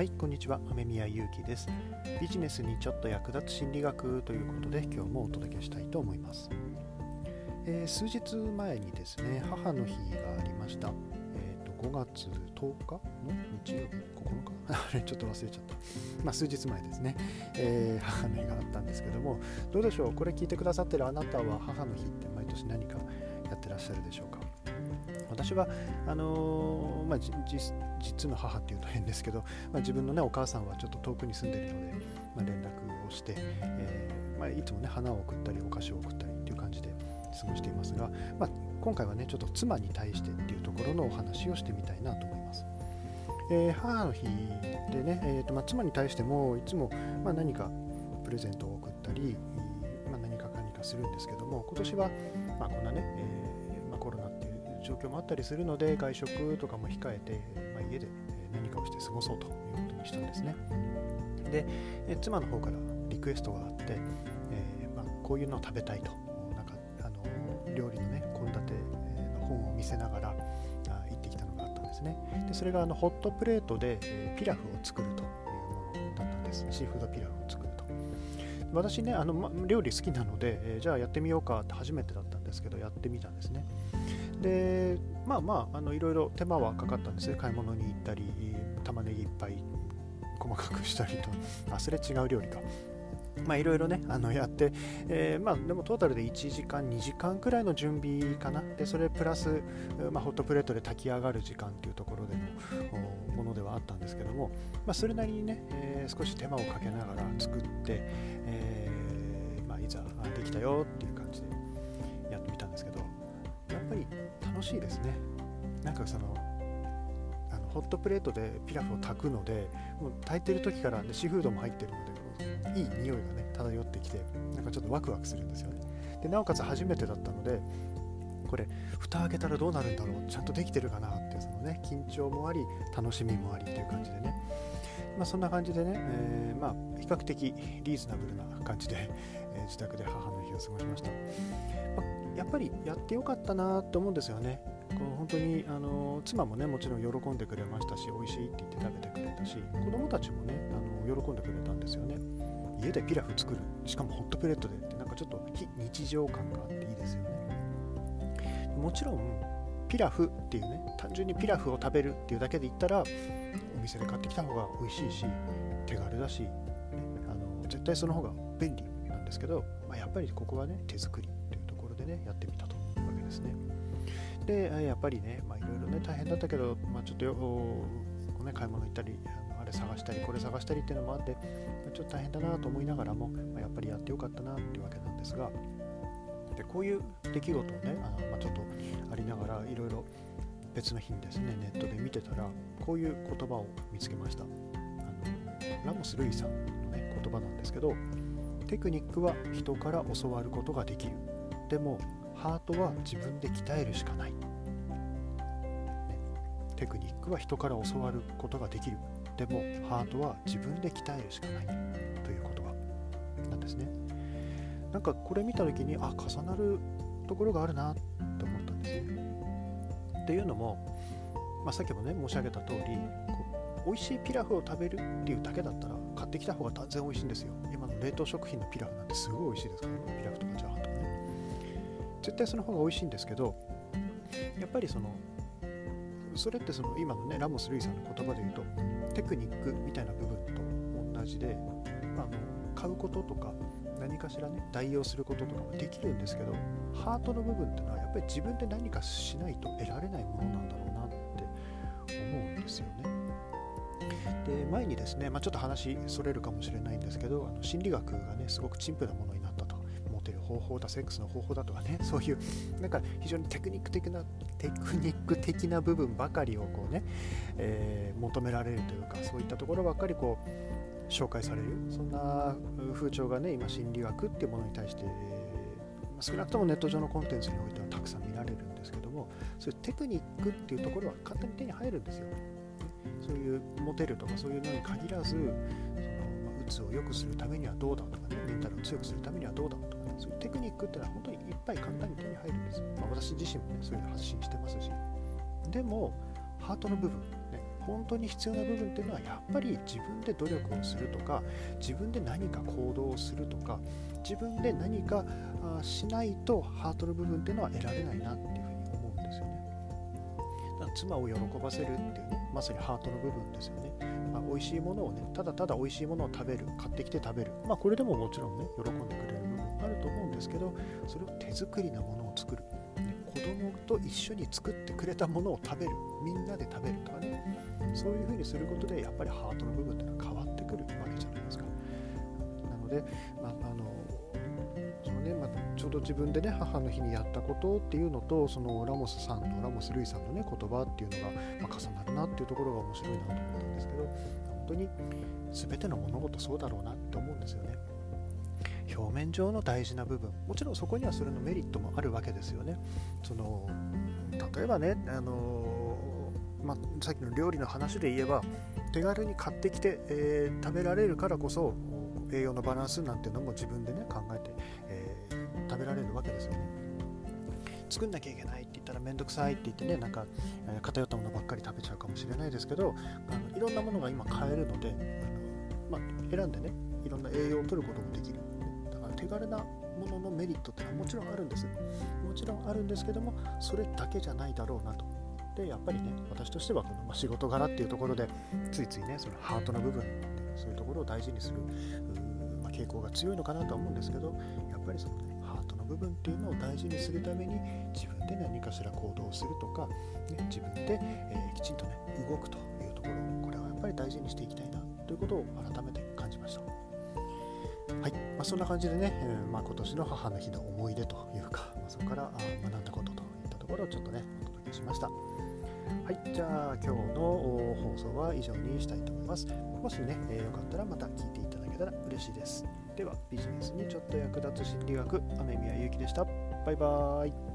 はいこんにちは。雨宮ゆうきです。ビジネスにちょっと役立つ心理学ということで今日もお届けしたいと思います、えー、数日前にですね母の日がありました。えっ、ー、と5月10日？の？日曜日？9日？あれちょっと忘れちゃった。まあ数日前ですね、えー、母の日があったんですけどもどうでしょう？これ聞いてくださってるあなたは母の日って毎年何かやってらっしゃるでしょうか私はあのー、まあ、実の母っていうと変ですけど、まあ、自分の、ね、お母さんはちょっと遠くに住んでいるので、まあ、連絡をして、えー、まあ、いつも、ね、花を送ったりお菓子を送ったりっていう感じで過ごしていますが、まあ、今回はねちょっと妻に対してっていうところのお話をしてみたいなと思います。えー、母の日でね、えーとまあ、妻に対してもいつも、ま、何かプレゼントを送ったり、何かかにかするんですけども今年は、まあ、こんなね、えーまあ、コロナっていう状況もあったりするので外食とかも控えて、まあ、家で何かをして過ごそうということにしたんですね。で妻の方からリクエストがあって、えー、ま、こういうのを食べたいとなんかあの料理のね献立の本を見せながら行ってきたのがあったんですね。でそれがあのホットプレートでピラフを作るというものだったんです。シーフードピラフを作ると。私ねあの、ま、料理好きなので、えー、じゃあやってみようかって初めてだったんですけどやってみたんですね。でまあまああのいろいろ手間はかかったんですね。買い物に行ったり玉ねぎいっぱい細かくしたりとあすれ違う料理か。まあいろいろねあのやって、えー、まあでもトータルで1時間2時間くらいの準備かな。でそれプラス、まあ、ホットプレートで炊き上がる時間っていうところでのものではあったんですけども、まあ、それなりにね、えー、少し手間をかけながら作って、えーまあ、いざできたよっていう感じでやってみたんですけどやっぱり楽しいですね。なんかそのホットプレートでピラフを炊くのでもう炊いてる時から、ね、シーフードも入ってるのでいい匂いがね漂ってきてなんかちょっとワクワクするんですよねでなおかつ初めてだったのでこれ蓋開けたらどうなるんだろうちゃんとできてるかなっていうそのね緊張もあり楽しみもありっていう感じでねまあ、そんな感じでね、えー、まあ、比較的リーズナブルな感じで、えー、自宅で母の日を過ごしました。まあ、やっぱりやってよかったなと思うんですよね。こう本当にあの妻もねもちろん喜んでくれましたし美味しいって言って食べてくれたし子供たちもねあの喜んでくれたんですよね。家でピラフ作る。しかもホットプレートでってなんかちょっと非日常感があっていいですよね。もちろんピラフっていうね単純にピラフを食べるっていうだけで言ったらお店で買ってきた方が美味しいし手軽だし、あの絶対その方が便利なんですけど、まあ、やっぱりここはね手作りっていうところでねやってみたと。でやっぱりねいろいろね大変だったけど、まあ、ちょっとよね、買い物行ったりあれ探したりこれ探したりっていうのもあってちょっと大変だなと思いながらも、まあ、やっぱりやってよかったなっていうわけなんですがでこういう出来事をねあの、まあ、ちょっとありながらいろいろ別の日にですねネットで見てたらこういう言葉を見つけました。あのラモス・ルイさんの、ね、言葉なんですけどテクニックは人から教わることができる。でもハートは自分で鍛えるしかない、ね、テクニックは人から教わることができる。でもハートは自分で鍛えるしかない。という言葉なんですね。なんかこれ見た時にあ重なるところがあるなって思ったんですね。っていうのも、まあ、さっきもね申し上げた通り美味しいピラフを食べるっていうだけだったら買ってきた方が断然美味しいんですよ。今の冷凍食品のピラフなんてすごい美味しいですからね。ピラフとかチャーハン絶対その方が美味しいんですけどやっぱりそのそれってその今のねラモス・ルイさんの言葉で言うとテクニックみたいな部分と同じで、まあ、の買うこととか何かしらね代用することとかもできるんですけどハートの部分ってのはやっぱり自分で何かしないと得られないものなんだろうなって思うんですよね。で前にですね、まあ、ちょっと話それるかもしれないんですけどあの心理学がねすごく陳腐なものになったとモテる方法だセックスの方法だとかね そういうなんか非常にテクニック的なテクニック的な部分ばかりをこうね、えー、求められるというかそういったところばっかりこう紹介される。そんな風潮がね今心理学っていうものに対して少なくともネット上のコンテンツにおいてはたくさん見られるんですけどもそういうテクニックっていうところは簡単に手に入るんですよ。そういうモテるとかそういうのに限らずその、まあ、うつを良くするためにはどうだとかねメンタルを強くするためにはどうだとそういうテクニックっていうのは本当にいっぱい簡単に手に入るんです、まあ、私自身もねそういうの発信してますし。でもハートの部分、ね、本当に必要な部分っていうのはやっぱり自分で努力をするとか自分で何か行動をするとか自分で何かしないとハートの部分っていうのは得られないなっていうふうに思うんですよね。妻を喜ばせるっていうねまさにハートの部分ですよね、まあ、美味しいものをねただただ美味しいものを食べる買ってきて食べる。まあこれでももちろんね喜んでくれる。あると思うんですけどそれを手作りなものを作る、子供と一緒に作ってくれたものを食べる。みんなで食べるとかね。そういうふうにすることでやっぱりハートの部分っていうのは変わってくるわけじゃないですか。なので、ま、あのそのね、まあ、ちょうど自分でね母の日にやったことっていうのとそのラモスさんのラモス・ルイさんのね言葉っていうのが、まあ、重なるなっていうところが面白いなと思ったんですけど本当に全ての物事そうだろうなって思うんですよね。表面上の大事な部分もちろんそこにはそれのメリットもあるわけですよね。その例えばねあの、まあ、さっきの料理の話で言えば手軽に買ってきて、えー、食べられるからこそ栄養のバランスなんていうのも自分でね考えて、えー、食べられるわけですよね。作んなきゃいけないって言ったらめんどくさいって言ってねなんか、えー、偏ったものばっかり食べちゃうかもしれないですけどあのいろんなものが今買えるのであの、まあ、選んでねいろんな栄養を取ることもできる。軽なもののメリットってのはもちろんあるんですもちろんあるんですけどもそれだけじゃないだろうなとでやっぱりね私としてはこの、ま、仕事柄っていうところでついついねそのハートの部分そういうところを大事にする、まあ、傾向が強いのかなとは思うんですけどやっぱりそのねハートの部分っていうのを大事にするために自分で何かしら行動をするとか、ね、自分で、えー、きちんとね動くというところこれはやっぱり大事にしていきたいなということを改めて。はい、まあ、そんな感じでね、えー、まあ、今年の母の日の思い出というか、まあ、そこから学んだことといったところをちょっとねお届けしました。はい、じゃあ今日の放送は以上にしたいと思います。もしね、えー、よかったらまた聞いていただけたら嬉しいです。では、ビジネスにちょっと役立つ心理学、雨宮ゆうきでした。バイバーイ。